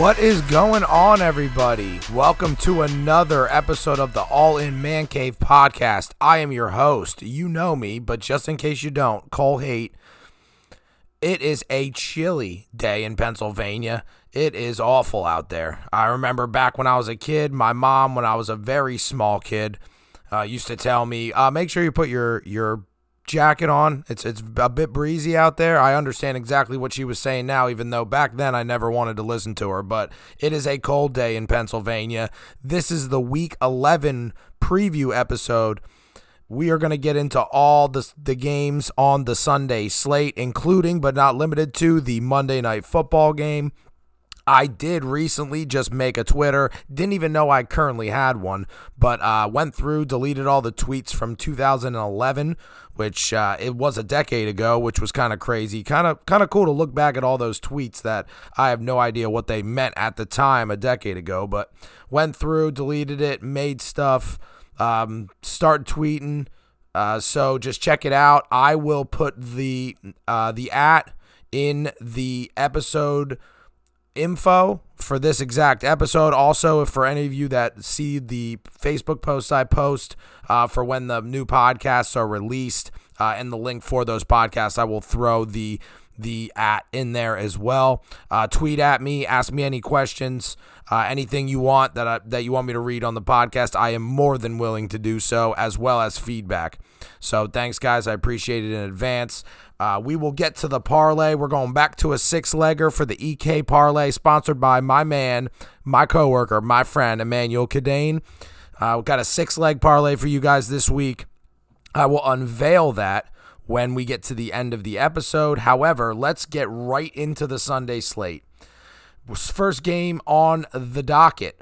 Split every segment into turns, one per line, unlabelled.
What is going on, everybody? Welcome to another episode of the All In Man Cave podcast. I am your host. You know me, but just in case you don't, Cole Hate. It is a chilly day in Pennsylvania. It is awful out there. I remember back when I was a kid, my mom, when I was a very small kid, uh, used to tell me, uh, "Make sure you put your your jacket on. It's it's a bit breezy out there. I understand exactly what she was saying now, even though back then I never wanted to listen to her. But it is a cold day in Pennsylvania. This is the Week 11 preview episode. We are going to get into all the, the games on the Sunday slate, including but not limited to the Monday Night Football game, I did recently just make a Twitter. Didn't even know I currently had one, but uh, went through, deleted all the tweets from 2011, which uh, it was a decade ago, which was kind of crazy. Kind of kind of cool to look back at all those tweets that I have no idea what they meant at the time a decade ago, but went through, deleted it, made stuff, um, start tweeting. Uh, so just check it out. I will put the uh, the at in the episode info for this exact episode. Also, if for any of you that see the Facebook posts I post uh, for when the new podcasts are released uh, and the link for those podcasts, I will throw the the at in there as well. Uh, tweet at me, ask me any questions, uh, anything you want that I, that you want me to read on the podcast. I am more than willing to do so, as well as feedback. So thanks, guys. I appreciate it in advance. Uh, we will get to the parlay. We're going back to a six legger for the EK parlay, sponsored by my man, my coworker, my friend Emmanuel Cadane. Uh, we've got a six leg parlay for you guys this week. I will unveil that when we get to the end of the episode. However, let's get right into the Sunday slate. First game on the docket.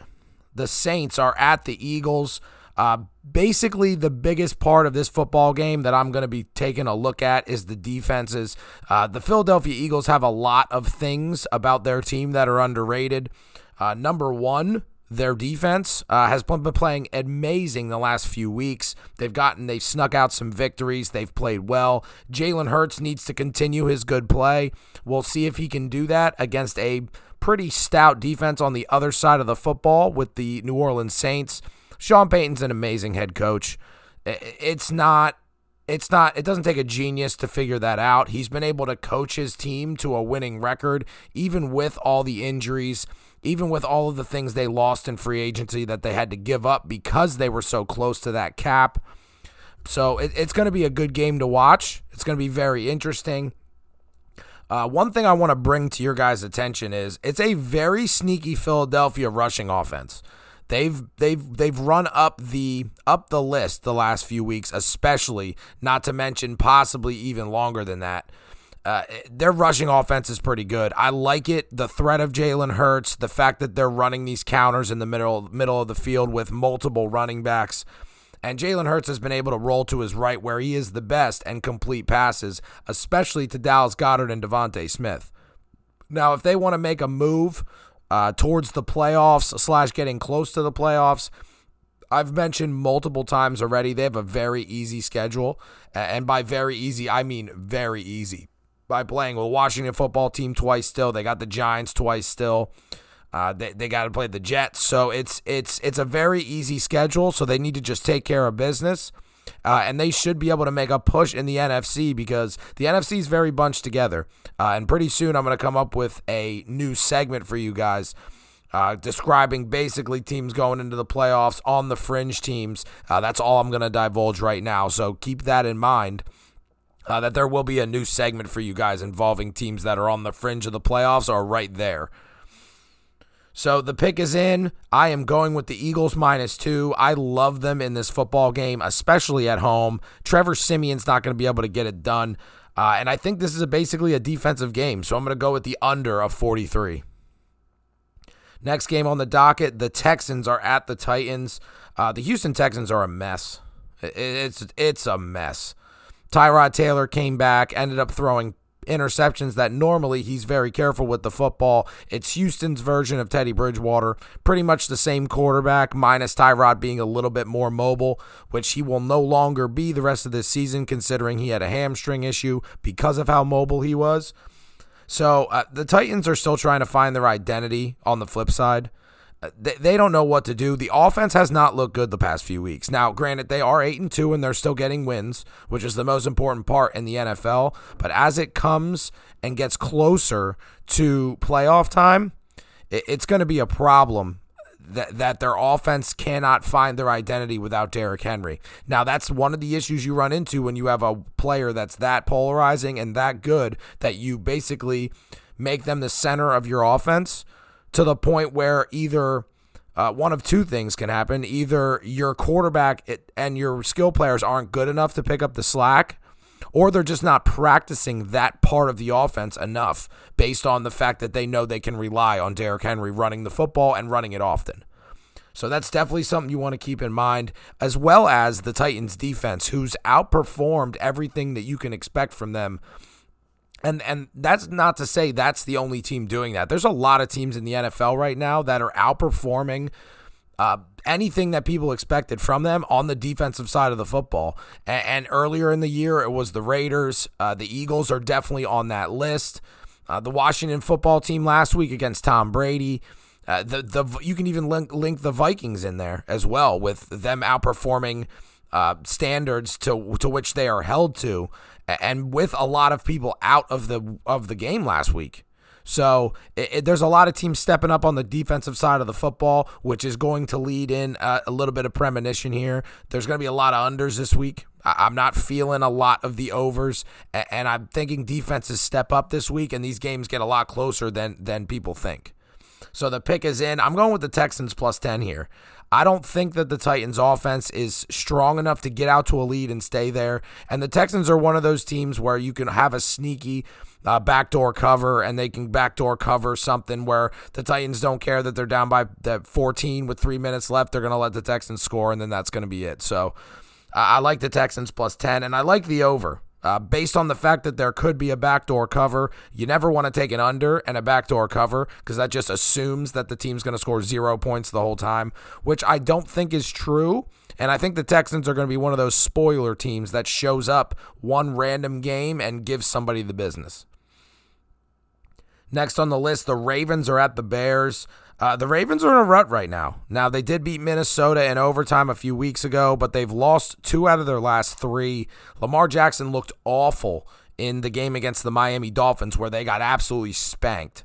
The Saints are at the Eagles. Uh, basically, the biggest part of this football game that I'm going to be taking a look at is the defenses. Uh, the Philadelphia Eagles have a lot of things about their team that are underrated. Uh, number one, their defense uh, has been playing amazing the last few weeks. They've gotten, they've snuck out some victories. They've played well. Jalen Hurts needs to continue his good play. We'll see if he can do that against a pretty stout defense on the other side of the football with the New Orleans Saints. Sean Payton's an amazing head coach. It's not it's not it doesn't take a genius to figure that out. He's been able to coach his team to a winning record even with all the injuries, even with all of the things they lost in free agency that they had to give up because they were so close to that cap. So it, it's going to be a good game to watch. It's going to be very interesting. Uh, one thing I want to bring to your guys' attention is it's a very sneaky Philadelphia rushing offense. They've they've they've run up the up the list the last few weeks, especially not to mention possibly even longer than that. Uh, their rushing offense is pretty good. I like it. The threat of Jalen Hurts, the fact that they're running these counters in the middle middle of the field with multiple running backs. And Jalen Hurts has been able to roll to his right where he is the best and complete passes, especially to Dallas Goedert and DeVonta Smith. Now, if they want to make a move uh, towards the playoffs slash getting close to the playoffs. I've mentioned multiple times already they have a very easy schedule, and by very easy I mean very easy. By playing with Washington football team twice still, they got the Giants twice still. Uh, they they got to play the Jets, so it's it's it's a very easy schedule. So they need to just take care of business. Uh, and they should be able to make a push in the NFC because the NFC is very bunched together. Uh, and pretty soon, I'm going to come up with a new segment for you guys. Uh, describing basically teams going into the playoffs on the fringe teams. Uh, that's all I'm going to divulge right now. So keep that in mind. Uh, that there will be a new segment for you guys involving teams that are on the fringe of the playoffs or right there. So the pick is in. I am going with the Eagles minus two. I love them in this football game, especially at home. Trevor Siemian's not going to be able to get it done. Uh, and I think this is a basically a defensive game. So I'm going to go with the under of 43. Next game on the docket, the Texans are at the Titans. Uh, the Houston Texans are a mess. It's it's a mess. Tyrod Taylor came back, ended up throwing interceptions that normally he's very careful with the football. It's Houston's version of Teddy Bridgewater, pretty much the same quarterback, minus Tyrod being a little bit more mobile, which he will no longer be the rest of this season, considering he had a hamstring issue because of how mobile he was. So uh, the Titans are still trying to find their identity on the flip side. They, they don't know what to do. The offense has not looked good the past few weeks. Now, granted, they are 8 and 2 and they're still getting wins, which is the most important part in the NFL. But as it comes and gets closer to playoff time, it, it's going to be a problem that, that their offense cannot find their identity without Derrick Henry. Now, that's one of the issues you run into when you have a player that's that polarizing and that good that you basically make them the center of your offense to the point where either uh, one of two things can happen. Either your quarterback and your skill players aren't good enough to pick up the slack, or they're just not practicing that part of the offense enough based on the fact that they know they can rely on Derrick Henry running the football and running it often. So that's definitely something you want to keep in mind, as well as the Titans defense, who's outperformed everything that you can expect from them. And and that's not to say that's the only team doing that. There's a lot of teams in the NFL right now that are outperforming uh, anything that people expected from them on the defensive side of the football. And, and earlier in the year, it was the Raiders. Uh, the Eagles are definitely on that list. Uh, the Washington football team last week against Tom Brady. Uh, the the you can even link link the Vikings in there as well with them outperforming uh, standards to to which they are held to, and with a lot of people out of the of the game last week. So it, it, there's a lot of teams stepping up on the defensive side of the football, which is going to lead in a little bit of premonition here. There's going to be a lot of unders this week. I, am not feeling a lot of the overs, and, and I'm thinking defenses step up this week, and these games get a lot closer than than people think. So the pick is in. I'm going with the Texans plus 10 here. I don't think that the Titans offense is strong enough to get out to a lead and stay there. And the Texans are one of those teams where you can have a sneaky uh, backdoor cover and they can backdoor cover something where the Titans don't care that they're down by that 14 with three minutes left. They're going to let the Texans score and then that's going to be it. So I like the Texans plus 10 and I like the over. Uh, based on the fact that there could be a backdoor cover, you never want to take an under and a backdoor cover because that just assumes that the team's going to score zero points the whole time, which I don't think is true. And I think the Texans are going to be one of those spoiler teams that shows up one random game and gives somebody the business. Next on the list, the Ravens are at the Bears. Uh, the Ravens are in a rut right now. Now, they did beat Minnesota in overtime a few weeks ago, but they've lost two out of their last three. Lamar Jackson looked awful in the game against the Miami Dolphins, where they got absolutely spanked.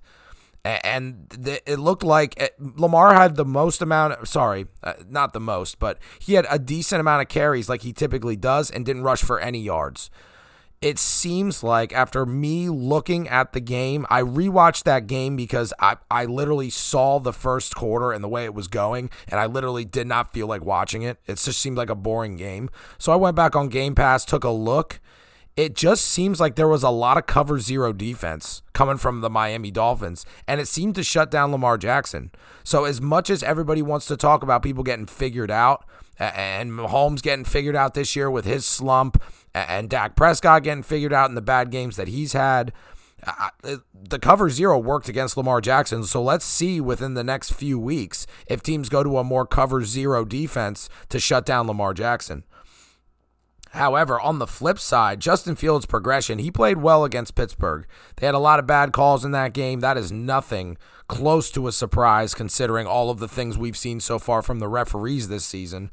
And it looked like eh, Lamar had the most amount, sorry, uh, not the most, but he had a decent amount of carries like he typically does and didn't rush for any yards it seems like after me looking at the game, I rewatched that game because I, I literally saw the first quarter and the way it was going, and I literally did not feel like watching it. It just seemed like a boring game. So I went back on Game Pass, took a look. It just seems like there was a lot of cover zero defense coming from the Miami Dolphins, and it seemed to shut down Lamar Jackson. So, as much as everybody wants to talk about people getting figured out, and Mahomes getting figured out this year with his slump, and Dak Prescott getting figured out in the bad games that he's had. the cover zero worked against Lamar Jackson, so let's see within the next few weeks if teams go to a more cover zero defense to shut down Lamar Jackson. However, on the flip side, Justin Fields' progression, he played well against Pittsburgh. They had a lot of bad calls in that game. That is nothing close to a surprise considering all of the things we've seen so far from the referees this season.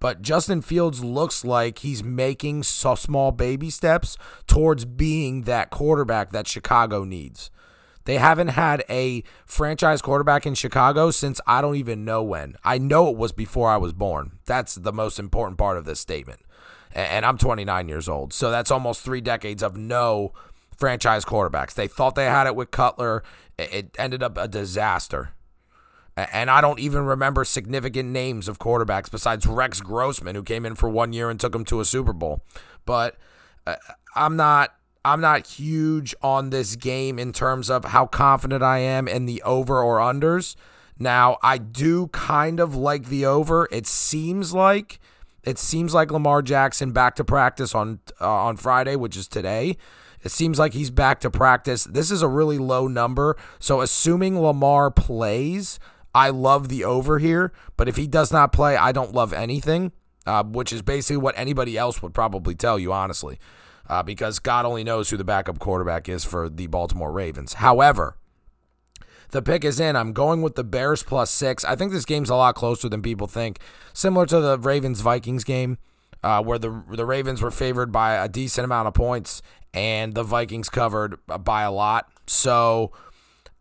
But Justin Fields looks like he's making so small baby steps towards being that quarterback that Chicago needs. They haven't had a franchise quarterback in Chicago since I don't even know when. I know it was before I was born. That's the most important part of this statement. And I'm 29 years old. So that's almost three decades of no franchise quarterbacks. They thought they had it with Cutler, it ended up a disaster. And I don't even remember significant names of quarterbacks besides Rex Grossman, who came in for one year and took him to a Super Bowl. But uh, I'm not. I'm not huge on this game in terms of how confident I am in the over or unders. Now, I do kind of like the over. It seems like it seems like Lamar Jackson back to practice on uh, on Friday, which is today. It seems like he's back to practice. This is a really low number. So assuming Lamar plays, I love the over here, but if he does not play, I don't love anything, uh, which is basically what anybody else would probably tell you, honestly. uh, because God only knows who the backup quarterback is for the Baltimore Ravens. However, the pick is in. I'm going with the Bears plus six. I think this game's a lot closer than people think. Similar to the Ravens Vikings game, uh, where the the Ravens were favored by a decent amount of points and the Vikings covered by a lot. So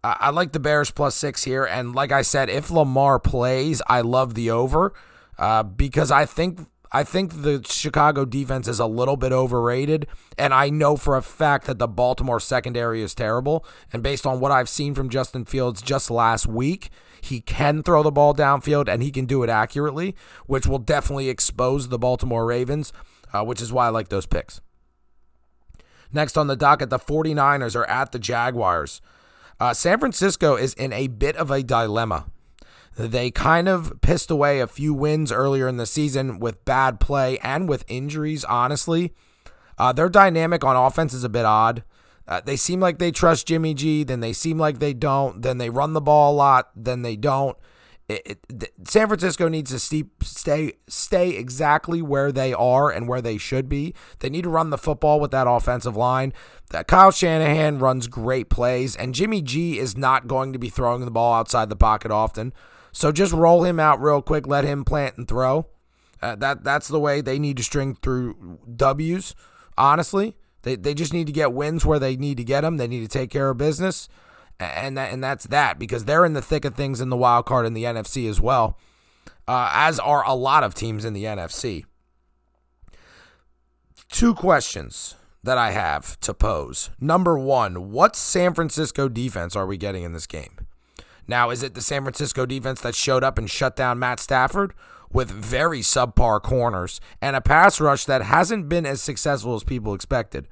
I like the Bears plus six here. And like I said, if Lamar plays, I love the over uh, because I think I think the Chicago defense is a little bit overrated, and I know for a fact that the Baltimore secondary is terrible. And based on what I've seen from Justin Fields just last week, he can throw the ball downfield and he can do it accurately, which will definitely expose the Baltimore Ravens, uh, which is why I like those picks. Next on the docket, the 49ers are at the Jaguars. Uh, San Francisco is in a bit of a dilemma. They kind of pissed away a few wins earlier in the season with bad play and with injuries, honestly. Uh, their dynamic on offense is a bit odd. Uh, they seem like they trust Jimmy G, then they seem like they don't, then they run the ball a lot, then they don't. It, it, San Francisco needs to steep, stay stay exactly where they are and where they should be. They need to run the football with that offensive line. That Kyle Shanahan runs great plays, and Jimmy G is not going to be throwing the ball outside the pocket often. So just roll him out real quick, let him plant and throw. Uh, that that's the way they need to string through W's. Honestly, they they just need to get wins where they need to get them. They need to take care of business, and that and that's that because they're in the thick of things in the wild card in the NFC as well, uh, as are a lot of teams in the NFC. Two questions that I have to pose. Number one, what San Francisco defense are we getting in this game? Now, is it the San Francisco defense that showed up and shut down Matt Stafford with very subpar corners and a pass rush that hasn't been as successful as people expected?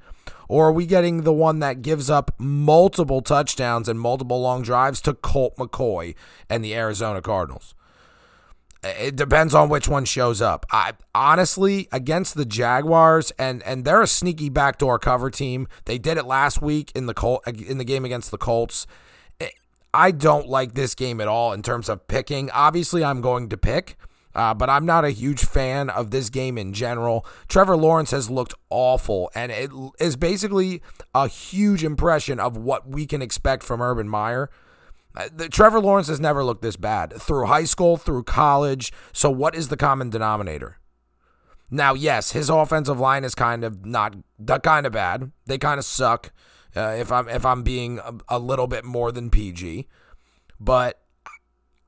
Or are we getting the one that gives up multiple touchdowns and multiple long drives to Colt McCoy and the Arizona Cardinals? It depends on which one shows up. I honestly against the Jaguars and and they're a sneaky backdoor cover team. They did it last week in the Col- in the game against the Colts. I don't like this game at all in terms of picking. Obviously, I'm going to pick, uh, but I'm not a huge fan of this game in general. Trevor Lawrence has looked awful, and it is basically a huge impression of what we can expect from Urban Meyer. Uh, the, Trevor Lawrence has never looked this bad through high school, through college. So, what is the common denominator? Now, yes, his offensive line is kind of not that kind of bad. They kind of suck. Uh, if I'm if I'm being a, a little bit more than PG, but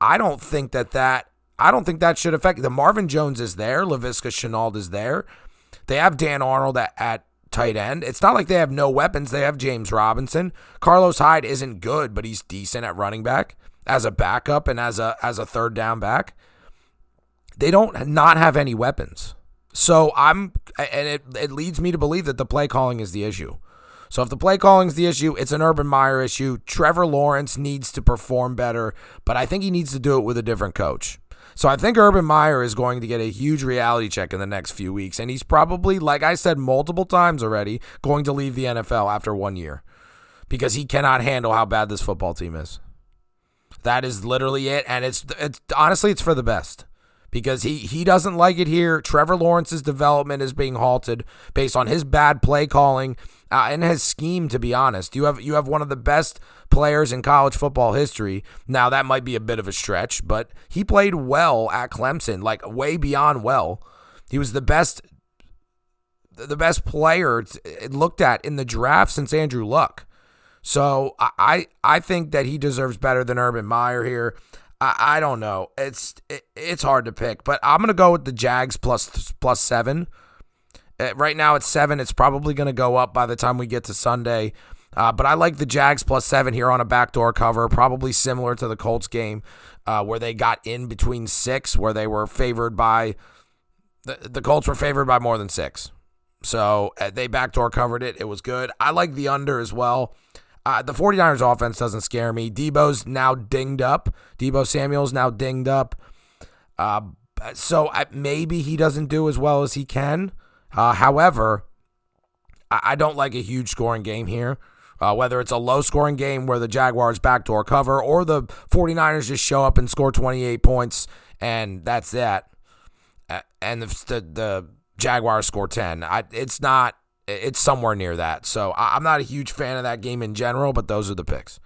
I don't think that that I don't think that should affect the Marvin Jones is there, Laviska Shenault is there. They have Dan Arnold at, at tight end. It's not like they have no weapons. They have James Robinson. Carlos Hyde isn't good, but he's decent at running back as a backup and as a as a third down back. They don't not have any weapons. So I'm and it, it leads me to believe that the play calling is the issue. So if the play calling is the issue, it's an Urban Meyer issue. Trevor Lawrence needs to perform better, but I think he needs to do it with a different coach. So I think Urban Meyer is going to get a huge reality check in the next few weeks, and he's probably, like I said multiple times already, going to leave the NFL after one year because he cannot handle how bad this football team is. That is literally it, and it's it's honestly it's for the best because he he doesn't like it here. Trevor Lawrence's development is being halted based on his bad play calling uh, and his scheme. To be honest, you have you have one of the best players in college football history. Now that might be a bit of a stretch, but he played well at Clemson, like way beyond well. He was the best the best player looked at in the draft since Andrew Luck. So I I think that he deserves better than Urban Meyer here. I, I don't know. It's it, it's hard to pick, but I'm gonna go with the Jags plus plus seven. Uh, right now it's seven. It's probably gonna go up by the time we get to Sunday. Uh, but I like the Jags plus seven here on a backdoor cover, probably similar to the Colts game uh, where they got in between six, where they were favored by the, the Colts were favored by more than six. So uh, they backdoor covered it. It was good. I like the under as well. Uh, the 49ers offense doesn't scare me. Deebo's now dinged up. Deebo Samuel's now dinged up. Uh, so I, maybe he doesn't do as well as he can. Uh, however, I, I, don't like a huge scoring game here. Uh, whether it's a low scoring game where the Jaguars backdoor cover or the 49ers just show up and score 28 points and that's that. and the, the, the Jaguars score 10. I, it's not it's somewhere near that. So I'm not a huge fan of that game in general, but those are the picks.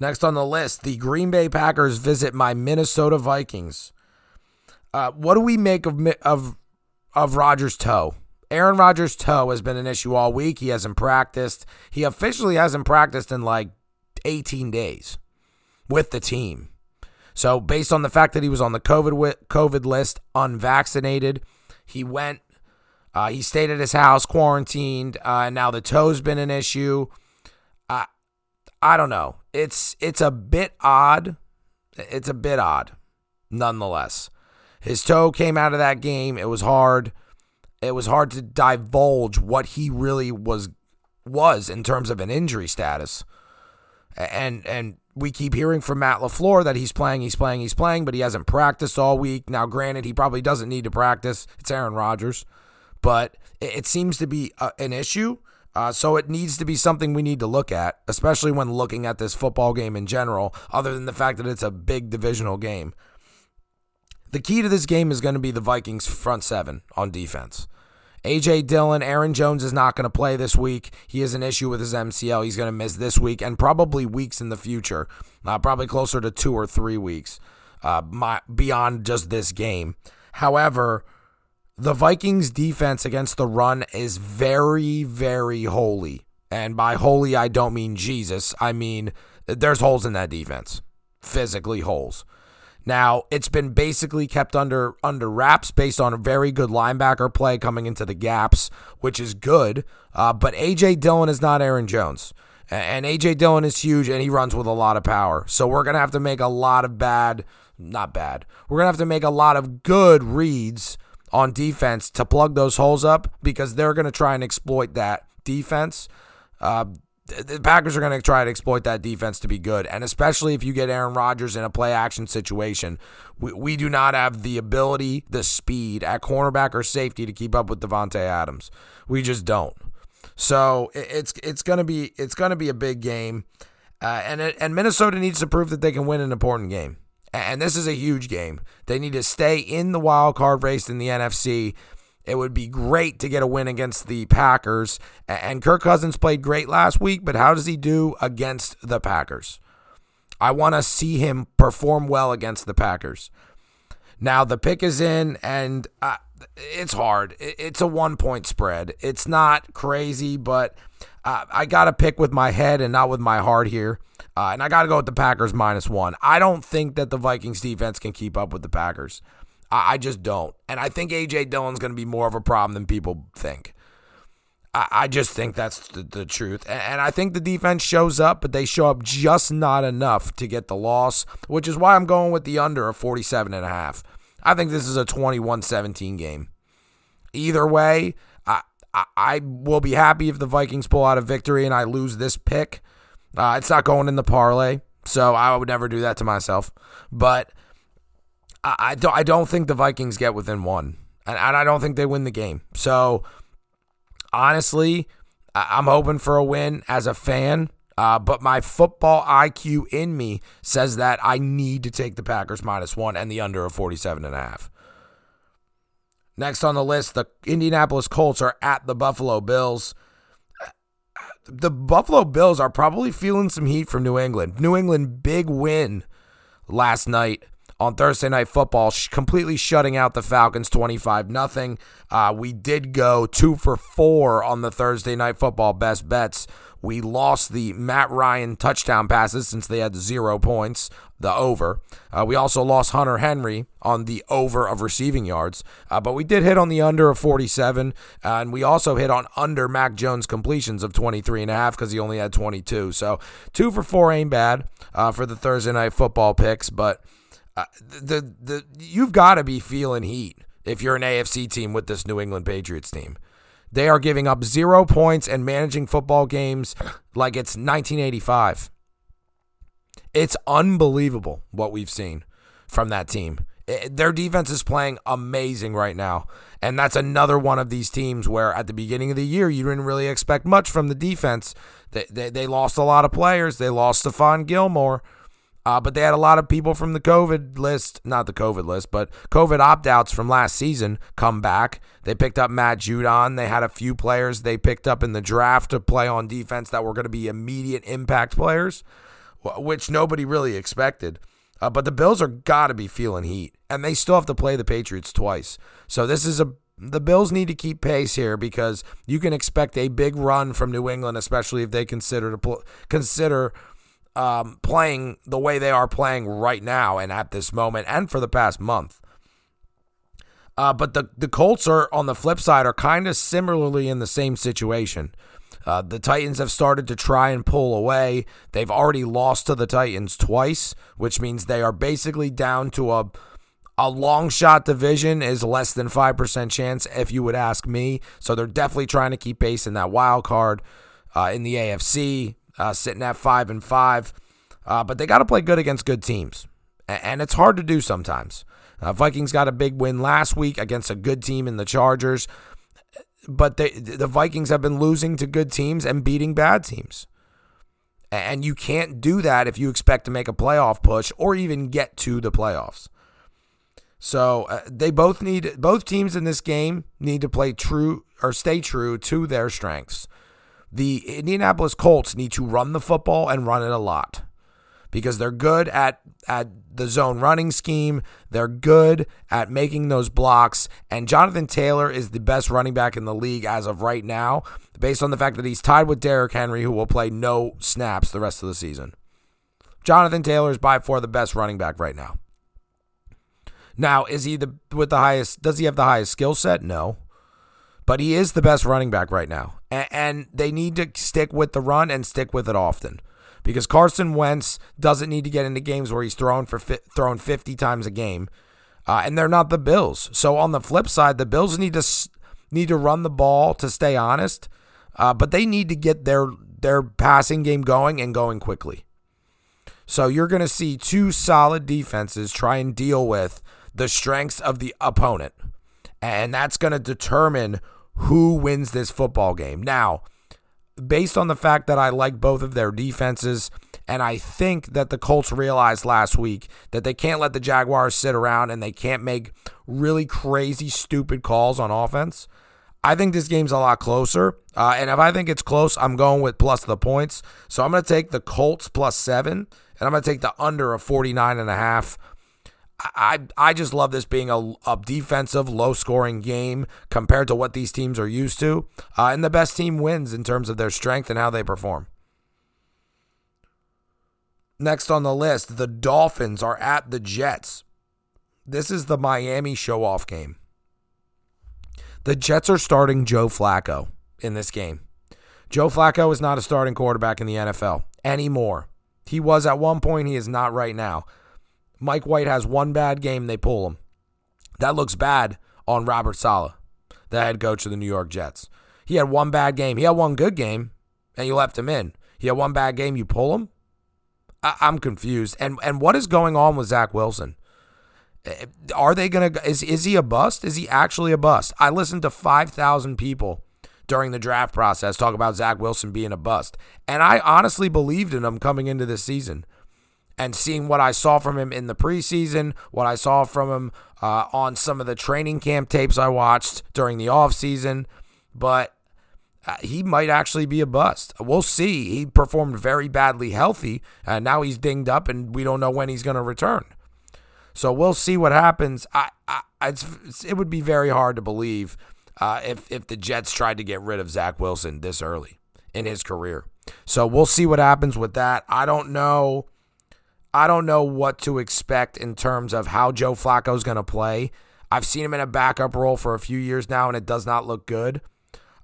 Next on the list, the Green Bay Packers visit my Minnesota Vikings. Uh, what do we make of of of Rodgers' toe? Aaron Rodgers' toe has been an issue all week. He hasn't practiced. He officially hasn't practiced in like 18 days with the team. So, based on the fact that he was on the COVID COVID list, unvaccinated, he went. Uh, he stayed at his house, quarantined, uh, and now the toe's been an issue. I, I don't know. It's it's a bit odd. It's a bit odd, nonetheless. His toe came out of that game. It was hard. It was hard to divulge what he really was was in terms of an injury status. And and we keep hearing from Matt LaFleur that he's playing, he's playing, he's playing, but he hasn't practiced all week. Now, granted, he probably doesn't need to practice. It's Aaron Rodgers, but it, it seems to be a, an issue. Uh, so it needs to be something we need to look at, especially when looking at this football game in general, other than the fact that it's a big divisional game. The key to this game is going to be the Vikings' front seven on defense. AJ Dillon, Aaron Jones is not going to play this week. He has an issue with his MCL. He's going to miss this week and probably weeks in the future, uh, probably closer to two or three weeks uh, my, beyond just this game. However, the Vikings' defense against the run is very, very holy. And by holy, I don't mean Jesus. I mean, there's holes in that defense, physically holes. Now, it's been basically kept under under wraps based on a very good linebacker play coming into the gaps, which is good. Uh, but AJ Dillon is not Aaron Jones. And AJ Dillon is huge and he runs with a lot of power. So we're going to have to make a lot of bad, not bad, we're going to have to make a lot of good reads on defense to plug those holes up because they're going to try and exploit that defense. Uh, the Packers are going to try to exploit that defense to be good. And especially if you get Aaron Rodgers in a play action situation, we, we do not have the ability, the speed at cornerback or safety to keep up with Davante Adams. We just don't. So it's it's gonna be it's gonna be a big game, uh, and and Minnesota needs to prove that they can win an important game. And this is a huge game. They need to stay in the wild card race in the NFC it would be great to get a win against the Packers. And Kirk Cousins played great last week, but how does he do against the Packers? I want to see him perform well against the Packers. Now, the pick is in, and uh, it's hard. It's a one point spread. It's not crazy, but uh, I got to pick with my head and not with my heart here. Uh, and I got to go with the Packers minus one. I don't think that the Vikings defense can keep up with the Packers. I, just don't. And I think AJ Dillon's going to be more of a problem than people think. I, just think that's the, the truth. And, I think the defense shows up, but they show up just not enough to get the loss, which is why I'm going with the under of 47 and a half. I think this is a 21-17 game. Either way, I, I, I will be happy if the Vikings pull out a victory and I lose this pick. Uh, it's not going in the parlay, so I would never do that to myself. But I, don't I don't think the Vikings get within one, and, and I don't think they win the game. So honestly, I'm hoping for a win as a fan. Uh, but my football IQ in me says that I need to take the Packers minus one and the under of 47 and a half. Next on the list, the Indianapolis Colts are at the Buffalo Bills. The Buffalo Bills are probably feeling some heat from New England. New England big win last night on Thursday Night Football, completely shutting out the Falcons 25 nothing. Uh, we did go two for four on the Thursday Night Football best bets. We lost the Matt Ryan touchdown passes since they had zero points, the over. Uh, we also lost Hunter Henry on the over of receiving yards, uh, but we did hit on the under of 47, uh, and we also hit on under Mac Jones completions of 23 and a half because he only had 22. So two for four ain't bad uh, for the Thursday night football picks, but uh, the the you've got to be feeling heat if you're an AFC team with this New England Patriots team. They are giving up zero points and managing football games like it's 1985. It's unbelievable what we've seen from that team. It, their defense is playing amazing right now. And that's another one of these teams where at the beginning of the year, you didn't really expect much from the defense. They, they, they lost a lot of players. They lost Stephon Gilmore. Uh, but they had a lot of people from the COVID list, not the COVID list, but COVID opt outs from last season come back. They picked up Matt Judon. They had a few players they picked up in the draft to play on defense that were going to be immediate impact players, which nobody really expected. Uh, but the Bills are got to be feeling heat, and they still have to play the Patriots twice. So this is a the Bills need to keep pace here because you can expect a big run from New England, especially if they consider to pl- consider um, playing the way they are playing right now and at this moment, and for the past month. Uh, but the the Colts are on the flip side are kind of similarly in the same situation. Uh, the Titans have started to try and pull away. They've already lost to the Titans twice, which means they are basically down to a a long shot division is less than 5% chance if you would ask me. So they're definitely trying to keep pace in that wild card uh, in the AFC, uh, sitting at 5 and 5. Uh, but they got to play good against good teams. And it's hard to do sometimes. Uh, Vikings got a big win last week against a good team in the Chargers but they, the Vikings have been losing to good teams and beating bad teams. And you can't do that if you expect to make a playoff push or even get to the playoffs. So uh, they both need both teams in this game need to play true or stay true to their strengths. The Indianapolis Colts need to run the football and run it a lot because they're good at at the zone running scheme. They're good at making those blocks. And Jonathan Taylor is the best running back in the league as of right now, based on the fact that he's tied with Derrick Henry, who will play no snaps the rest of the season. Jonathan Taylor is by far the best running back right now. Now, is he the with the highest? Does he have the highest skill set? No, but he is the best running back right now, and, they need to stick with the run and stick with it often because Carson Wentz doesn't need to get into games where he's throwing for fi- throwing 50 times a game, uh, and they're not the Bills. So on the flip side, the Bills need to need to run the ball to stay honest, uh, but they need to get their their passing game going and going quickly. So you're going to see two solid defenses try and deal with the strengths of the opponent, and that's going to determine who wins this football game. Now based on the fact that I like both of their defenses, and I think that the Colts realized last week that they can't let the Jaguars sit around and they can't make really crazy, stupid calls on offense. I think this game's a lot closer. Uh, and if I think it's close, I'm going with plus the points. So I'm going to take the Colts plus seven, and I'm going to take the under of 49 and a half. I I just love this being a, a defensive, low scoring game compared to what these teams are used to. Uh, and the best team wins in terms of their strength and how they perform. Next on the list, the Dolphins are at the Jets. This is the Miami show off game. The Jets are starting Joe Flacco in this game. Joe Flacco is not a starting quarterback in the NFL anymore. He was at one point, he is not right now. Mike White has one bad game, they pull him. That looks bad on Robert Saleh, the head coach of the New York Jets. He had one bad game. He had one good game, and you left him in. He had one bad game, you pull him. I- am confused. And and what is going on with Zach Wilson? Eh, are they gonna? Is is he a bust? Is he actually a bust? I listened to five thousand people during the draft process talk about Zach Wilson being a bust, and I honestly believed in him coming into this season and seeing what I saw from him in the preseason, what I saw from him uh, on some of the training camp tapes I watched during the offseason. But uh, he might actually be a bust. We'll see. He performed very badly healthy, and now he's dinged up, and we don't know when he's going to return. So we'll see what happens. I, I it would be very hard to believe uh, if if the Jets tried to get rid of Zach Wilson this early in his career. So we'll see what happens with that. I don't know I don't know what to expect in terms of how Joe Flacco is going to play. I've seen him in a backup role for a few years now, and it does not look good,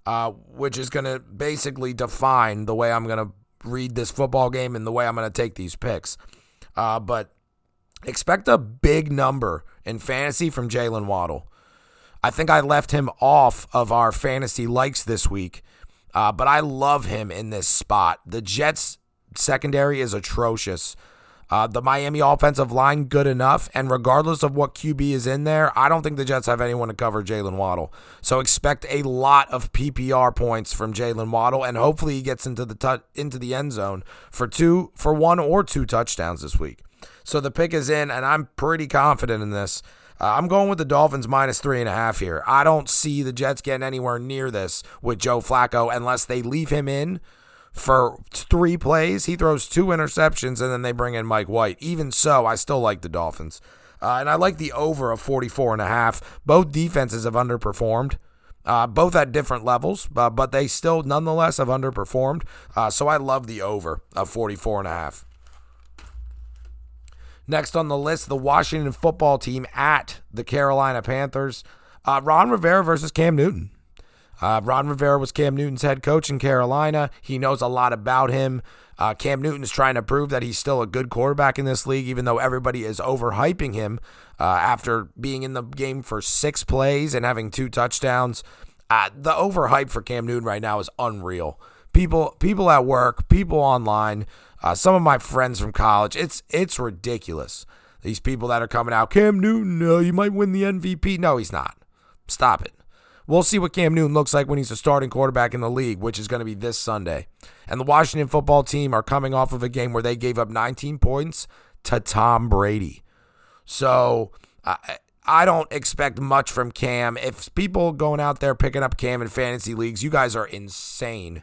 uh, which is going to basically define the way I'm going to read this football game and the way I'm going to take these picks. Uh, but expect a big number in fantasy from Jaylen Waddle. I think I left him off of our fantasy likes this week, uh, but I love him in this spot. The Jets secondary is atrocious. Uh, the Miami offensive line good enough, and regardless of what QB is in there, I don't think the Jets have anyone to cover Jaylen Waddle. So expect a lot of PPR points from Jaylen Waddle, and hopefully he gets into the tu- into the end zone for two, for one or two touchdowns this week. So the pick is in, and I'm pretty confident in this. Uh, I'm going with the Dolphins minus three and a half here. I don't see the Jets getting anywhere near this with Joe Flacco unless they leave him in for three plays. He throws two interceptions and then they bring in Mike White. Even so, I still like the Dolphins. Uh, and I like the over of 44 and a half. Both defenses have underperformed. Uh, both at different levels, but they still nonetheless have underperformed. Uh, so I love the over of 44 and a half. Next on the list, the Washington football team at the Carolina Panthers. Uh, Ron Rivera versus Cam Newton. Uh, Ron Rivera was Cam Newton's head coach in Carolina. He knows a lot about him. Uh, Cam Newton's trying to prove that he's still a good quarterback in this league, even though everybody is overhyping him uh, after being in the game for six plays and having two touchdowns. Uh, the overhype for Cam Newton right now is unreal. People, people at work, people online, uh, some of my friends from college. It's it's ridiculous. These people that are coming out, Cam Newton, uh, you might win the MVP. No, he's not. Stop it. We'll see what Cam Newton looks like when he's a starting quarterback in the league, which is going to be this Sunday. And the Washington football team are coming off of a game where they gave up 19 points to Tom Brady. So I, I don't expect much from Cam. If people going out there picking up Cam in fantasy leagues, you guys are insane.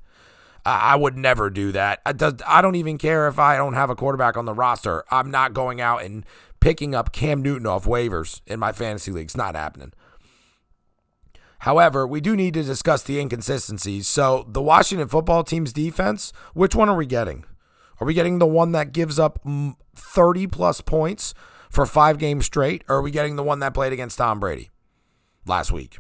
I would never do that. I don't even care if I don't have a quarterback on the roster. I'm not going out and picking up Cam Newton off waivers in my fantasy leagues. Not happening. However, we do need to discuss the inconsistencies. So, the Washington football team's defense, which one are we getting? Are we getting the one that gives up 30 plus points for five games straight, or are we getting the one that played against Tom Brady last week?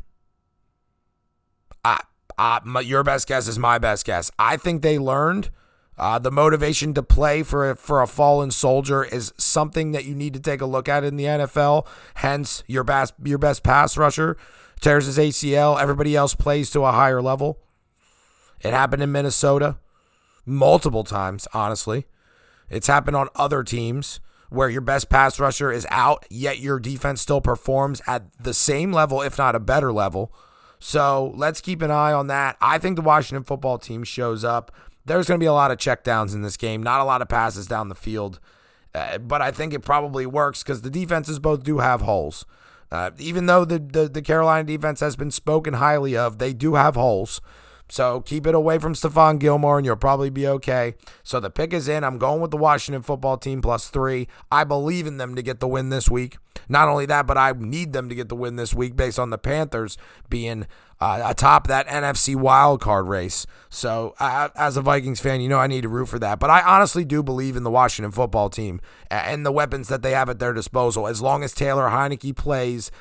I, I, my, your best guess is my best guess. I think they learned uh, the motivation to play for a, for a fallen soldier is something that you need to take a look at in the NFL. Hence, your best your best pass rusher tears his ACL. Everybody else plays to a higher level. It happened in Minnesota multiple times, honestly. It's happened on other teams where your best pass rusher is out, yet your defense still performs at the same level, if not a better level. So let's keep an eye on that. I think the Washington football team shows up. There's going to be a lot of checkdowns in this game, not a lot of passes down the field. Uh, but I think it probably works because the defenses both do have holes. Uh, even though the, the, the Carolina defense has been spoken highly of, they do have holes. So keep it away from Stephon Gilmore and you'll probably be okay. So the pick is in. I'm going with the Washington football team plus three. I believe in them to get the win this week. Not only that, but I need them to get the win this week based on the Panthers being uh, atop that NFC wild card race. So, uh, as a Vikings fan, you know I need to root for that. But I honestly do believe in the Washington football team and the weapons that they have at their disposal. As long as Taylor Heinicke plays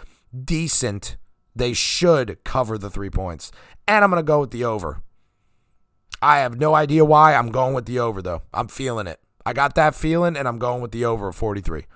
decent, they should cover the three points. And I'm going to go with the over. I have no idea why. I'm going with the over, though. I'm feeling it. I got that feeling, and I'm going with the over of 43.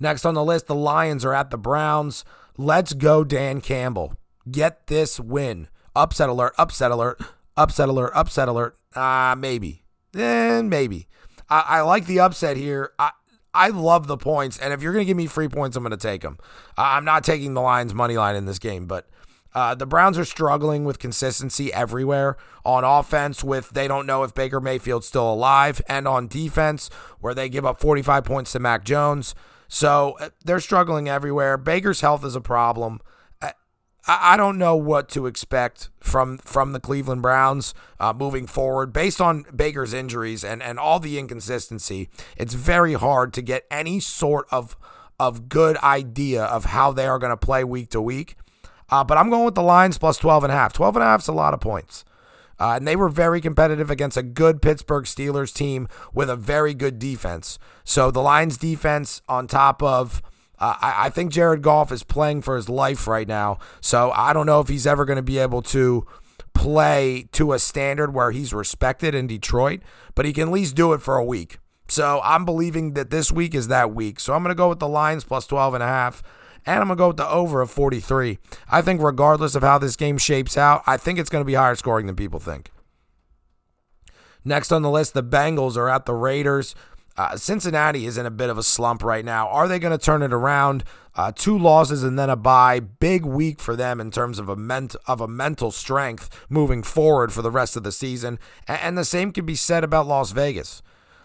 Next on the list, the Lions are at the Browns. Let's go, Dan Campbell get this win. Upset alert, upset alert, upset alert, upset alert. Ah, uh, maybe. Eh, maybe. I, I like the upset here. I, I love the points, and if you're going to give me free points, I'm going to take them. I'm not taking the Lions money line in this game, but uh, the Browns are struggling with consistency everywhere on offense. With they don't know if Baker Mayfield's still alive, and on defense, where they give up 45 points to Mac Jones. So uh, they're struggling everywhere. Baker's health is a problem. I, don't know what to expect from from the Cleveland Browns uh, moving forward based on Baker's injuries and and all the inconsistency. It's very hard to get any sort of of good idea of how they are going to play week to week. Uh, but I'm going with the Lions plus 12 and a half. 12 and a half is a lot of points. Uh, and they were very competitive against a good Pittsburgh Steelers team with a very good defense. So the Lions defense on top of I, I think Jared Goff is playing for his life right now. So I don't know if he's ever going to be able to play to a standard where he's respected in Detroit, but he can at least do it for a week. So I'm believing that this week is that week. So I'm going to go with the Lions plus 12 and a half. And I'm going to go with the over of 43. I think, regardless of how this game shapes out, I think it's going to be higher scoring than people think. Next on the list, the Bengals are at the Raiders. Uh, Cincinnati is in a bit of a slump right now. Are they going to turn it around? Uh, two losses and then a bye. Big week for them in terms of a ment- of a mental strength moving forward for the rest of the season. And, and the same can be said about Las Vegas.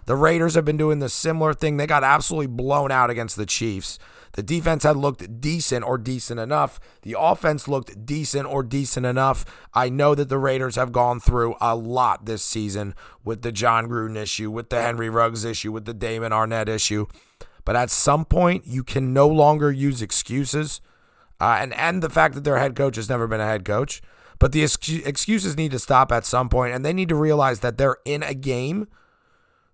The Raiders have been doing the similar thing. They got absolutely blown out against the Chiefs. The defense had looked decent or decent enough. The offense looked decent or decent enough. I know that the Raiders have gone through a lot this season with the Jon Gruden issue, with the Henry Ruggs issue, with the Damon Arnette issue. But at some point, you can no longer use excuses. Uh, and, and the fact that their head coach has never been a head coach. But the excuses need to stop at some point, and they need to realize that they're in a game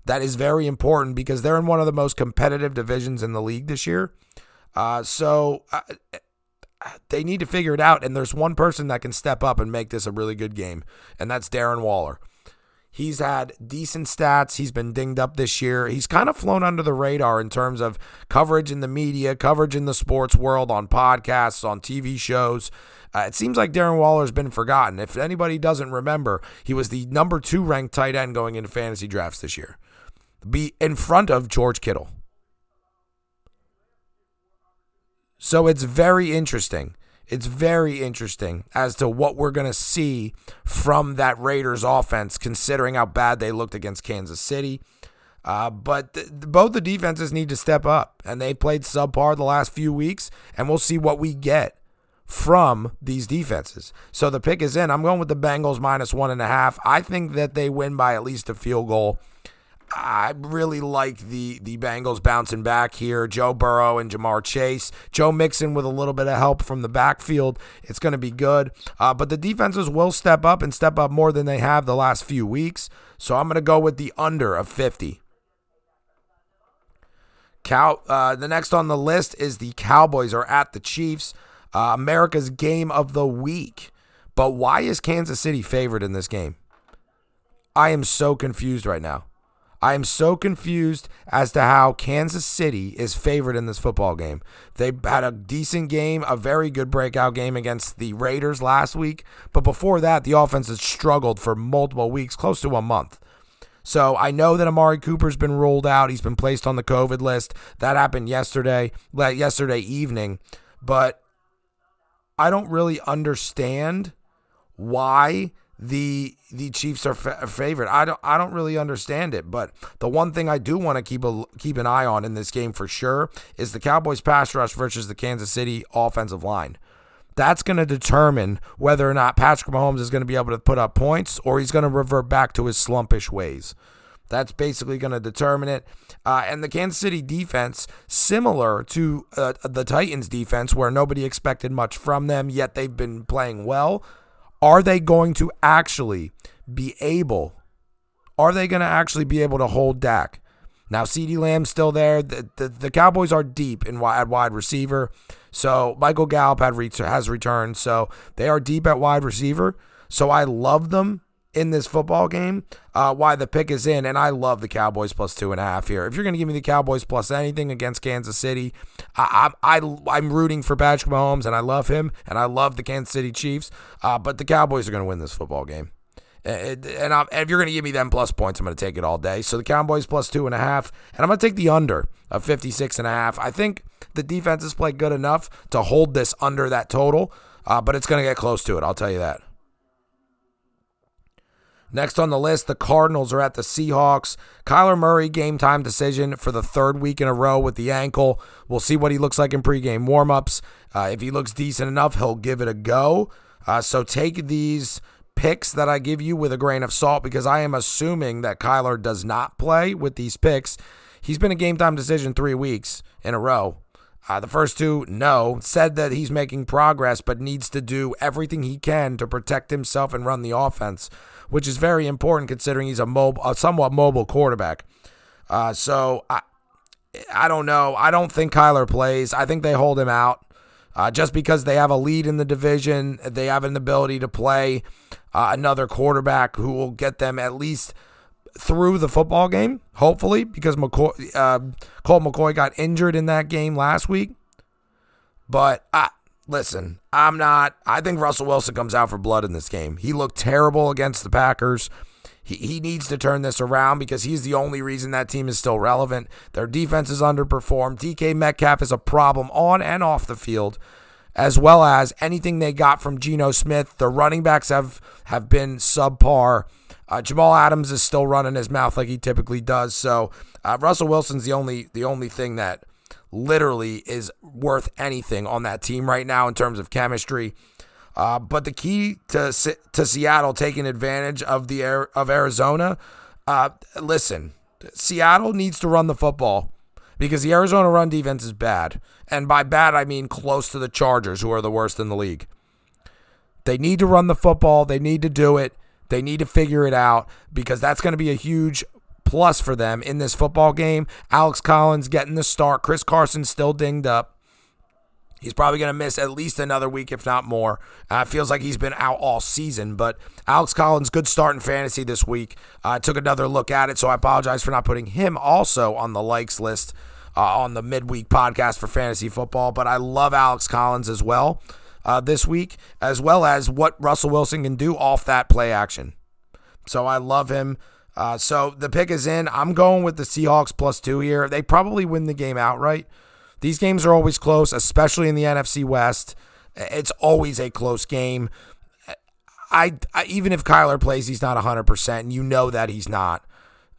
that is very important because they're in one of the most competitive divisions in the league this year. Uh, so uh, they need to figure it out. And there's one person that can step up and make this a really good game, and that's Darren Waller. He's had decent stats. He's been dinged up this year. He's kind of flown under the radar in terms of coverage in the media, coverage in the sports world, on podcasts, on TV shows. Uh, it seems like Darren Waller's been forgotten. If anybody doesn't remember, he was the number two ranked tight end going into fantasy drafts this year, be in front of George Kittle. So it's very interesting. It's very interesting as to what we're going to see from that Raiders offense, considering how bad they looked against Kansas City. Uh, but th- both the defenses need to step up, and they played subpar the last few weeks, and we'll see what we get from these defenses. So the pick is in. I'm going with the Bengals minus one and a half. I think that they win by at least a field goal. I really like the the Bengals bouncing back here. Joe Burrow and Ja'Marr Chase, Joe Mixon with a little bit of help from the backfield. It's going to be good. Uh, but the defenses will step up and step up more than they have the last few weeks. So I'm going to go with the under of 50. Cow. Uh, the next on the list is the Cowboys are at the Chiefs. Uh, America's game of the week. But why is Kansas City favored in this game? I am so confused right now. I am so confused as to how Kansas City is favored in this football game. They had a decent game, a very good breakout game against the Raiders last week, but before that, the offense has struggled for multiple weeks, close to a month. So I know that Amari Cooper's been ruled out. He's been placed on the COVID list. That happened yesterday, yesterday evening. But I don't really understand why the the Chiefs are fa- favored. I don't I don't really understand it, but the one thing I do want to keep a keep an eye on in this game for sure is the Cowboys pass rush versus the Kansas City offensive line. That's going to determine whether or not Patrick Mahomes is going to be able to put up points or he's going to revert back to his slumpish ways. That's basically going to determine it. Uh, and the Kansas City defense, similar to uh, the Titans defense, where nobody expected much from them, yet they've been playing well. Are they going to actually be able? Are they going to actually be able to hold Dak? Now, CeeDee Lamb's still there. The, the, the Cowboys are deep in wide, at wide receiver. So Michael Gallup had re- has returned. So they are deep at wide receiver. So I love them in this football game. Uh, why the pick is in, and I love the Cowboys plus two and a half here. If you're going to give me the Cowboys plus anything against Kansas City, I, I, I am rooting for Patrick Mahomes, and I love him, and I love the Kansas City Chiefs. Uh, but the Cowboys are going to win this football game. And, if you're going to give me them plus points, I'm going to take it all day. So the Cowboys plus two and a half, and I'm going to take the under of 56 and a half. I think the defenses play good enough to hold this under that total, uh, but it's going to get close to it. I'll tell you that. Next on the list, the Cardinals are at the Seahawks. Kyler Murray, game time decision for the third week in a row with the ankle. We'll see what he looks like in pregame warmups. Uh, if he looks decent enough, he'll give it a go. Uh, so take these picks that I give you with a grain of salt because I am assuming that Kyler does not play with these picks. He's been a game time decision three weeks in a row. Uh, the first two, no, said that he's making progress, but needs to do everything he can to protect himself and run the offense which is very important considering he's a mobile, a somewhat mobile quarterback. Uh, so I, I don't know. I don't think Kyler plays. I think they hold him out. Uh, just because they have a lead in the division, they have an ability to play uh, another quarterback who will get them at least through the football game, hopefully, because McCoy, uh, Colt McCoy got injured in that game last week. But I, listen, I'm not. I think Russell Wilson comes out for blood in this game. He looked terrible against the Packers. He, he needs to turn this around because he's the only reason that team is still relevant. Their defense is underperformed. DK Metcalf is a problem on and off the field, as well as anything they got from Geno Smith. The running backs have, have been subpar. Uh, Jamal Adams is still running his mouth like he typically does. So uh, Russell Wilson's the only the only thing that literally is worth anything on that team right now in terms of chemistry. Uh, but the key to to Seattle taking advantage of the of Arizona, uh, listen, Seattle needs to run the football because the Arizona run defense is bad, and by bad I mean close to the Chargers, who are the worst in the league. They need to run the football. They need to do it. They need to figure it out because that's going to be a huge plus for them in this football game. Alex Collins getting the start. Chris Carson still dinged up. He's probably going to miss at least another week, if not more. Uh, feels like he's been out all season, but Alex Collins, good start in fantasy this week. I uh, took another look at it, so I apologize for not putting him also on the likes list uh, on the midweek podcast for fantasy football. But I love Alex Collins as well uh, this week, as well as what Russell Wilson can do off that play action. So I love him. Uh, so the pick is in. I'm going with the Seahawks plus two here. They probably win the game outright. These games are always close, especially in the NFC West. It's always a close game. I, I even if Kyler plays, he's not 100%, and you know that he's not.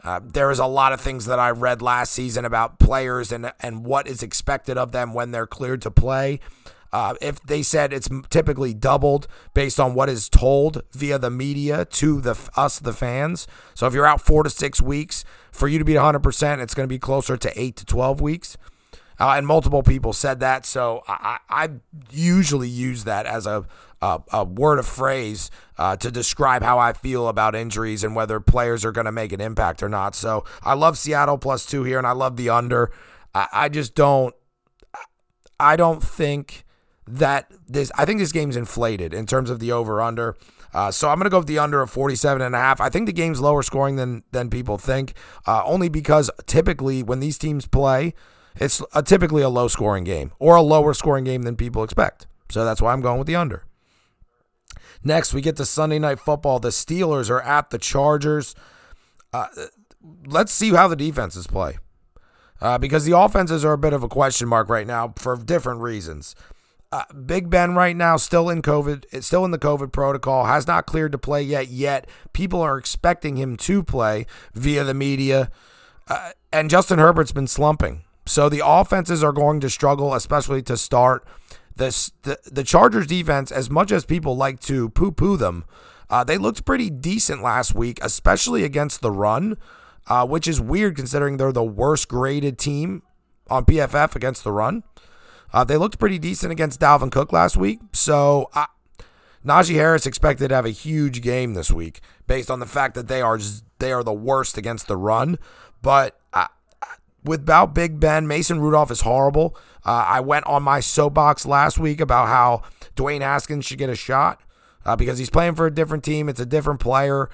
Uh, there is a lot of things that I read last season about players and and what is expected of them when they're cleared to play. Uh, if they said it's typically doubled based on what is told via the media to the us the fans. So if you're out four to six weeks, for you to be 100%, it's going to be closer to eight to 12 weeks. Uh, and multiple people said that. So I, I usually use that as a, a, a word of phrase uh, to describe how I feel about injuries and whether players are going to make an impact or not. So I love Seattle plus two here, and I love the under. I, I just don't. I don't think that this. I think this game's inflated in terms of the over under. Uh, so I'm going to go with the under of 47 and a half. I think the game's lower scoring than than people think, uh, only because typically when these teams play, it's a, typically a low scoring game or a lower scoring game than people expect. So that's why I'm going with the under. Next, we get to Sunday Night Football. The Steelers are at the Chargers. Uh, let's see how the defenses play. Uh, because the offenses are a bit of a question mark right now for different reasons. Uh, Big Ben right now still in COVID, it's still in the COVID protocol, has not cleared to play yet. Yet people are expecting him to play via the media, uh, and Justin Herbert's been slumping. So the offenses are going to struggle, especially to start. This the, the Chargers defense, as much as people like to poo poo them, uh, they looked pretty decent last week, especially against the run, uh, which is weird considering they're the worst graded team on PFF against the run. Uh, they looked pretty decent against Dalvin Cook last week. So uh, Najee Harris expected to have a huge game this week based on the fact that they are they are the worst against the run. But without Big Ben, Mason Rudolph is horrible. Uh, I went on my soapbox last week about how Dwayne Haskins should get a shot uh, because he's playing for a different team. It's a different player.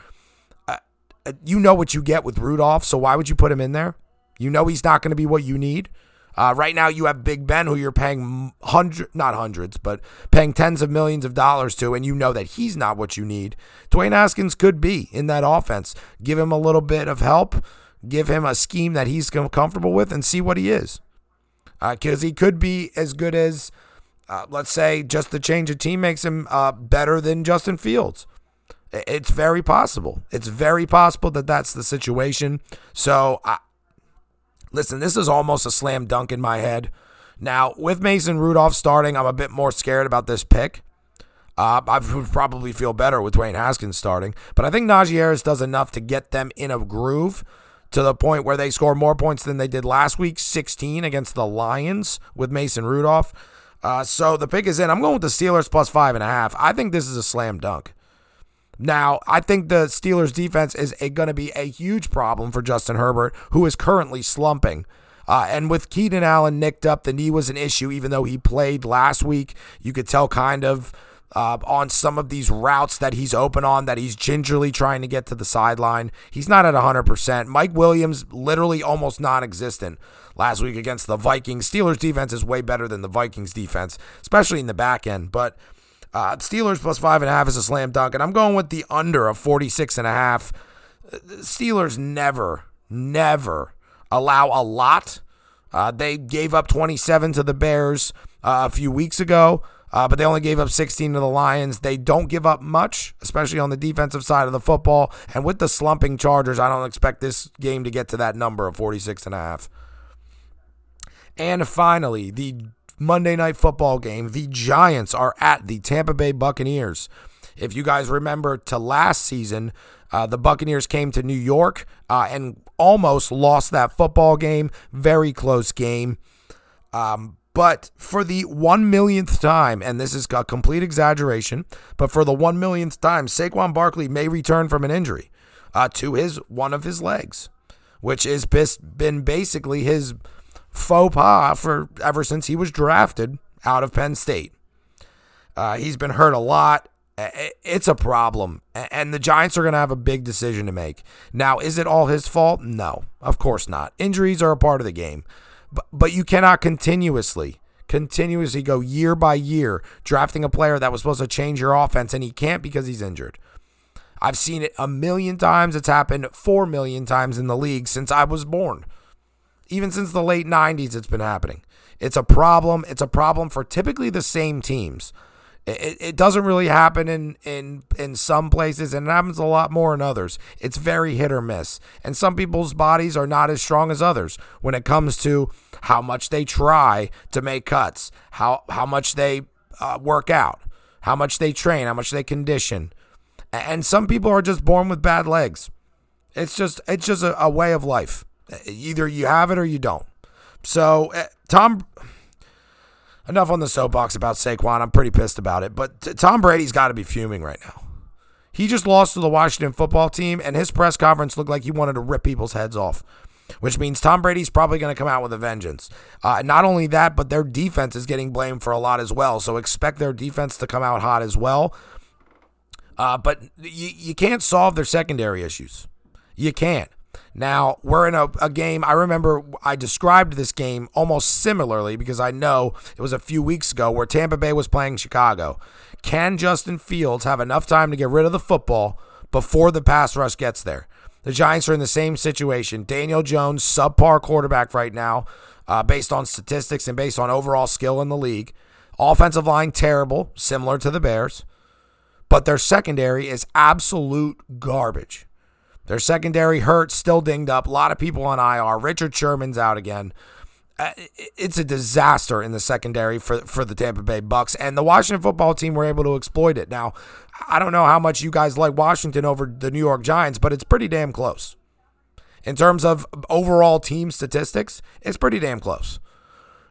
Uh, uh you know what you get with Rudolph, so why would you put him in there? You know he's not going to be what you need. Uh, right now, you have Big Ben, who you're paying hundred, not hundreds, but paying tens of millions of dollars to, and you know that he's not what you need. Dwayne Haskins could be in that offense. Give him a little bit of help give him a scheme that he's comfortable with and see what he is. Because uh, he could be as good as, uh, let's say, just the change of team makes him uh, better than Justin Fields. It's very possible. It's very possible that that's the situation. So, I, listen, this is almost a slam dunk in my head. Now, with Mason Rudolph starting, I'm a bit more scared about this pick. Uh, I would probably feel better with Dwayne Haskins starting, but I think Najee Harris does enough to get them in a groove to the point where they score more points than they did last week 16 against the Lions with Mason Rudolph. Uh, so the pick is in. I'm going with the Steelers plus five and a half. I think this is a slam dunk. Now, I think the Steelers defense is going to be a huge problem for Justin Herbert, who is currently slumping. Uh, and with Keenan Allen nicked up, the knee was an issue, even though he played last week. You could tell kind of uh, on some of these routes that he's open on, that he's gingerly trying to get to the sideline. He's not at 100%. Mike Williams, literally almost non existent last week against the Vikings. Steelers defense is way better than the Vikings defense, especially in the back end. But uh, Steelers plus five and a half is a slam dunk, and I'm going with the under of 46 and a half. Steelers never, never allow a lot. Uh, they gave up 27 to the Bears uh, a few weeks ago, uh, but they only gave up 16 to the Lions. They don't give up much, especially on the defensive side of the football. And with the slumping Chargers, I don't expect this game to get to that number of 46 and a half. And finally, the Monday night football game. The Giants are at the Tampa Bay Buccaneers. If you guys remember to last season, uh, the Buccaneers came to New York uh, and almost lost that football game. Very close game. Um, but for the one millionth time, and this is a complete exaggeration, but for the one millionth time, Saquon Barkley may return from an injury uh, to his one of his legs, which has been basically his faux pas for ever since he was drafted out of Penn State. Uh, he's been hurt a lot. It's a problem, and the Giants are going to have a big decision to make. Now, is it all his fault? No, of course not. Injuries are a part of the game, but but you cannot continuously continuously go year by year drafting a player that was supposed to change your offense, and he can't because he's injured. I've seen it a million times. It's happened four million times in the league since I was born. Even since the late 90s, it's been happening. It's a problem. It's a problem for typically the same teams. It, it doesn't really happen in, in in some places and it happens a lot more in others. It's very hit or miss. And some people's bodies are not as strong as others when it comes to how much they try to make cuts, how how much they uh, work out, how much they train, how much they condition. And some people are just born with bad legs. It's just it's just a, a way of life. Either you have it or you don't. So, uh, Tom, enough on the soapbox about Saquon. I'm pretty pissed about it. But Tom Brady's got to be fuming right now. He just lost to the Washington football team, and his press conference looked like he wanted to rip people's heads off, which means Tom Brady's probably going to come out with a vengeance. Uh, not only that, but their defense is getting blamed for a lot as well. So expect their defense to come out hot as well. Uh, but you, you can't solve their secondary issues. You can't. Now, we're in a, a, game. I remember I described this game almost similarly because I know it was a few weeks ago where Tampa Bay was playing Chicago. Can Justin Fields have enough time to get rid of the football before the pass rush gets there? The Giants are in the same situation. Daniel Jones, subpar quarterback right now, uh, based on statistics and based on overall skill in the league. Offensive line, terrible, similar to the Bears. But their secondary is absolute garbage. Their secondary hurt, still dinged up. A lot of people on IR. Richard Sherman's out again. Uh, it's a disaster in the secondary for for the Tampa Bay Bucks, and the Washington football team were able to exploit it. Now, I don't know how much you guys like Washington over the New York Giants, but it's pretty damn close. In terms of overall team statistics, it's pretty damn close.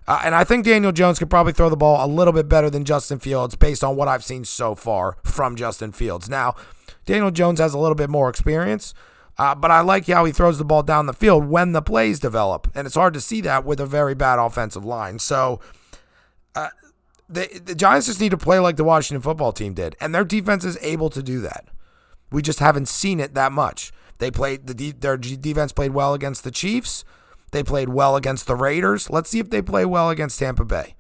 Uh, and I think Daniel Jones could probably throw the ball a little bit better than Justin Fields based on what I've seen so far from Justin Fields. Now, Daniel Jones has a little bit more experience, uh, but I like how he throws the ball down the field when the plays develop. And it's hard to see that with a very bad offensive line. So uh, the, the Giants just need to play like the Washington football team did. And their defense is able to do that. We just haven't seen it that much. They played the their defense played well against the Chiefs. They played well against the Raiders. Let's see if they play well against Tampa Bay.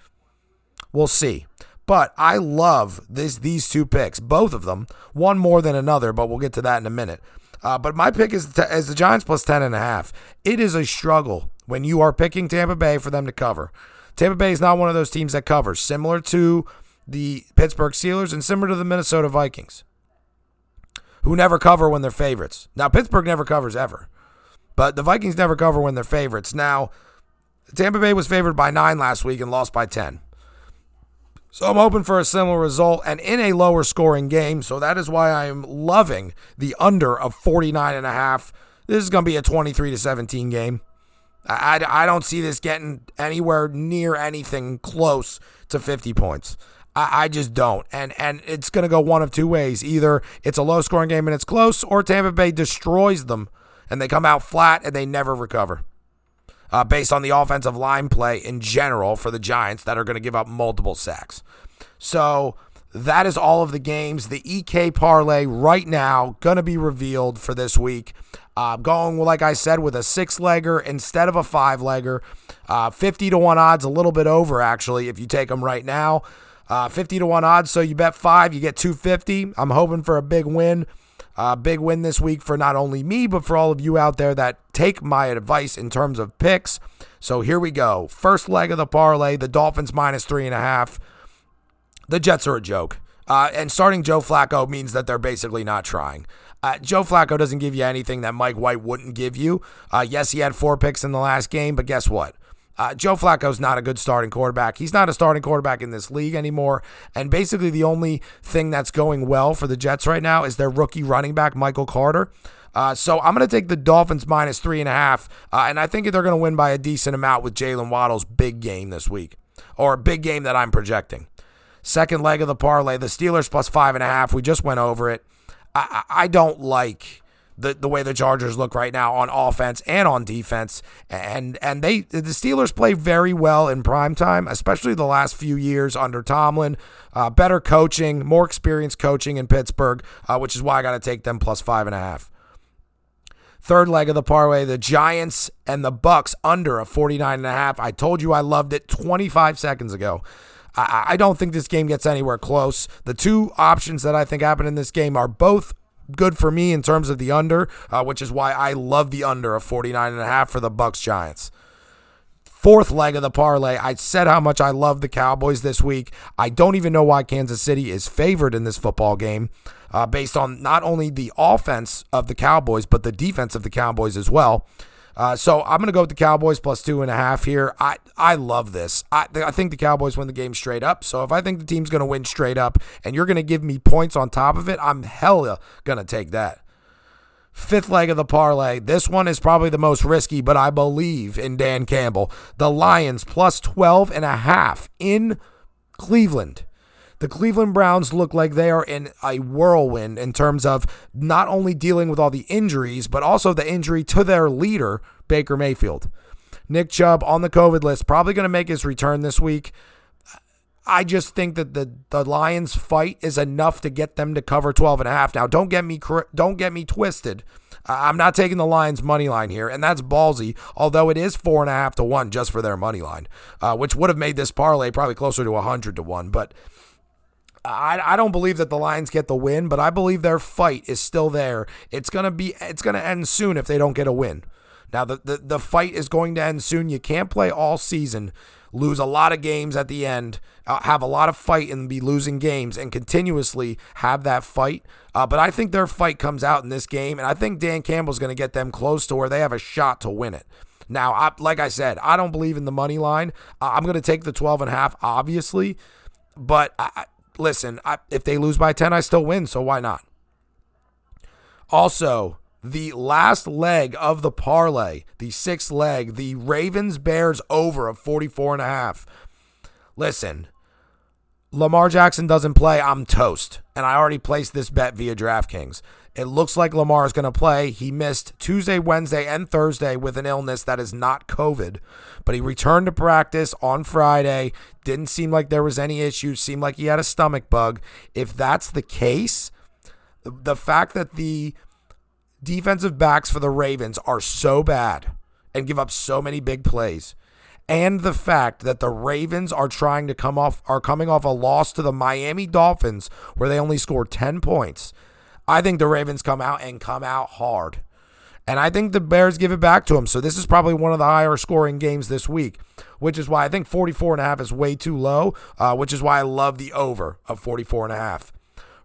We'll see. But I love this these two picks, both of them. One more than another, but we'll get to that in a minute. Uh, but my pick is, t- is the Giants plus 10 and a half. It is a struggle when you are picking Tampa Bay for them to cover. Tampa Bay is not one of those teams that covers, similar to the Pittsburgh Steelers and similar to the Minnesota Vikings, who never cover when they're favorites. Now, Pittsburgh never covers ever, but the Vikings never cover when they're favorites. Now, Tampa Bay was favored by nine last week and lost by 10. So I'm hoping for a similar result and in a lower scoring game. So that is why I am loving the under of 49 and a half. This is going to be a 23 to 17 game. I, I, I don't see this getting anywhere near anything close to 50 points. I, I just don't. And and it's going to go one of two ways. Either it's a low scoring game and it's close, or Tampa Bay destroys them and they come out flat and they never recover uh, based on the offensive line play in general for the Giants that are going to give up multiple sacks. So that is all of the games. The EK parlay right now going to be revealed for this week. Uh, going, like I said, with a six legger instead of a five legger. Uh, 50 to 1 odds, a little bit over actually, if you take them right now. Uh, 50 to 1 odds, so you bet five, you get 250. I'm hoping for a big win. Uh, big win this week for not only me, but for all of you out there that take my advice in terms of picks. So here we go. First leg of the parlay the Dolphins minus three and a half. The Jets are a joke. Uh, and starting Joe Flacco means that they're basically not trying. Uh, Joe Flacco doesn't give you anything that Mike White wouldn't give you. Uh, yes, he had four picks in the last game, but guess what? Uh, Joe Flacco's not a good starting quarterback. He's not a starting quarterback in this league anymore. And basically, the only thing that's going well for the Jets right now is their rookie running back, Michael Carter. Uh, so I'm going to take the Dolphins minus three and a half. Uh, and I think they're going to win by a decent amount with Jaylen Waddle's big game this week, or a big game that I'm projecting. Second leg of the parlay, the Steelers plus five and a half. We just went over it. I, I don't like the, the way the Chargers look right now on offense and on defense. And and they the Steelers play very well in prime time, especially the last few years under Tomlin. Uh, better coaching, more experienced coaching in Pittsburgh, uh, which is why I got to take them plus five and a half. Third leg of the parlay, the Giants and the Bucks under a 49 and a half. I told you I loved it 25 seconds ago. I, I don't think this game gets anywhere close. The two options that I think happen in this game are both good for me in terms of the under, uh, which is why I love the under of 49 and a half for the Bucks Giants. Fourth leg of the parlay. I said how much I love the Cowboys this week. I don't even know why Kansas City is favored in this football game, uh, based on not only the offense of the Cowboys, but the defense of the Cowboys as well. Uh, so I'm going to go with the Cowboys plus two and a half here. I, I love this. I, I think the Cowboys win the game straight up. So if I think the team's going to win straight up and you're going to give me points on top of it, I'm hella going to take that. Fifth leg of the parlay. This one is probably the most risky, but I believe in Dan Campbell. The Lions plus 12 and a half in Cleveland. The Cleveland Browns look like they are in a whirlwind in terms of not only dealing with all the injuries, but also the injury to their leader, Baker Mayfield. Nick Chubb on the COVID list, probably going to make his return this week. I just think that the the Lions fight is enough to get them to cover 12 and a half. Now, don't get me don't get me twisted. I'm not taking the Lions money line here, and that's ballsy. Although it is four and a half to one just for their money line, uh, which would have made this parlay probably closer to 100 to one. But I, I don't believe that the Lions get the win, but I believe their fight is still there. It's gonna be it's gonna end soon if they don't get a win. Now the, the, the fight is going to end soon. You can't play all season, lose a lot of games at the end, uh, have a lot of fight and be losing games and continuously have that fight. Uh, but I think their fight comes out in this game, and I think Dan Campbell's going to get them close to where they have a shot to win it. Now, I, like I said, I don't believe in the money line. I'm going to take the 12 and a half, obviously, but I, listen, I, if they lose by 10, I still win, so why not? Also, the last leg of the parlay, the sixth leg, the Ravens Bears over of 44 and a half. Listen, Lamar Jackson doesn't play, I'm toast. And I already placed this bet via DraftKings. It looks like Lamar is going to play. He missed Tuesday, Wednesday, and Thursday with an illness that is not COVID, but he returned to practice on Friday. Didn't seem like there was any issues, seemed like he had a stomach bug. If that's the case, the fact that the defensive backs for the Ravens are so bad and give up so many big plays, and the fact that the Ravens are trying to come off are coming off a loss to the Miami Dolphins where they only scored 10 points I think the Ravens come out and come out hard. And I think the Bears give it back to them. So this is probably one of the higher scoring games this week, which is why I think 44 and a half is way too low, uh, which is why I love the over of 44 and a half.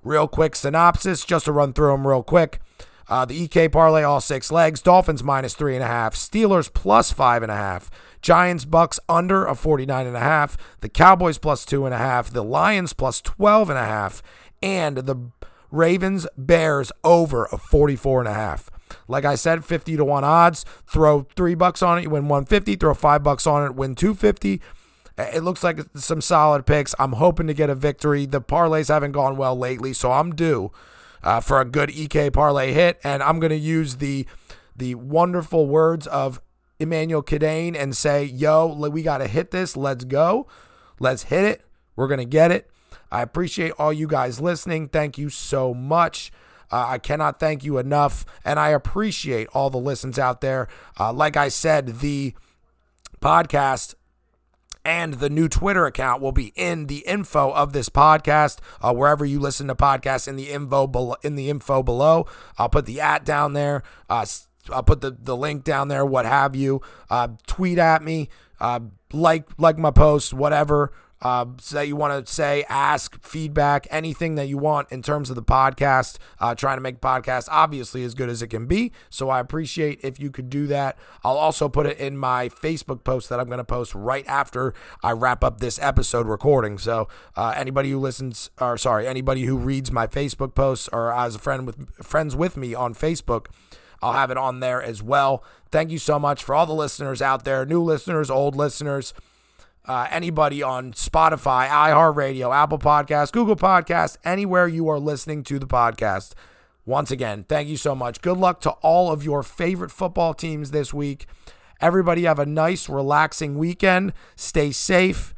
Real quick synopsis, just to run through them real quick. Uh, the EK parlay, all six legs. Dolphins minus three and a half. Steelers plus five and a half. Giants Bucks under a 49 and a half. The Cowboys plus two and a half. The Lions plus 12 and a half. And the Ravens Bears over of 44 and a half. Like I said, 50 to 1 odds. Throw 3 bucks on it, you win 150. Throw 5 bucks on it, win 250. It looks like some solid picks. I'm hoping to get a victory. The parlays haven't gone well lately, so I'm due uh, for a good EK parlay hit, and I'm going to use the the wonderful words of Emmanuel Cadane and say, "Yo, we got to hit this. Let's go. Let's hit it. We're going to get it." I appreciate all you guys listening. Thank you so much. Uh, I cannot thank you enough, and I appreciate all the listens out there. Uh, like I said, the podcast and the new Twitter account will be in the info of this podcast. Uh, wherever you listen to podcasts, in the info below, in the info below, I'll put the at down there. Uh, I'll put the, the link down there, what have you. Uh, tweet at me, uh, like like my post, whatever uh, that you want to say, ask, feedback, anything that you want in terms of the podcast. Uh, trying to make podcast obviously as good as it can be. So I appreciate if you could do that. I'll also put it in my Facebook post that I'm going to post right after I wrap up this episode recording. So uh, anybody who listens, or sorry, anybody who reads my Facebook posts or as a friend with friends with me on Facebook. I'll have it on there as well. Thank you so much for all the listeners out there, new listeners, old listeners uh, anybody on Spotify, iHeartRadio, Apple Podcasts, Google Podcasts, anywhere you are listening to the podcast. Once again, thank you so much. Good luck to all of your favorite football teams this week. Everybody have a nice, relaxing weekend. Stay safe.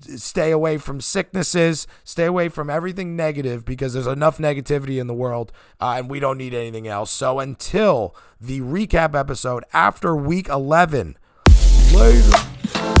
Stay away from sicknesses. Stay away from everything negative because there's enough negativity in the world uh, and we don't need anything else. So until the recap episode after week 11, later.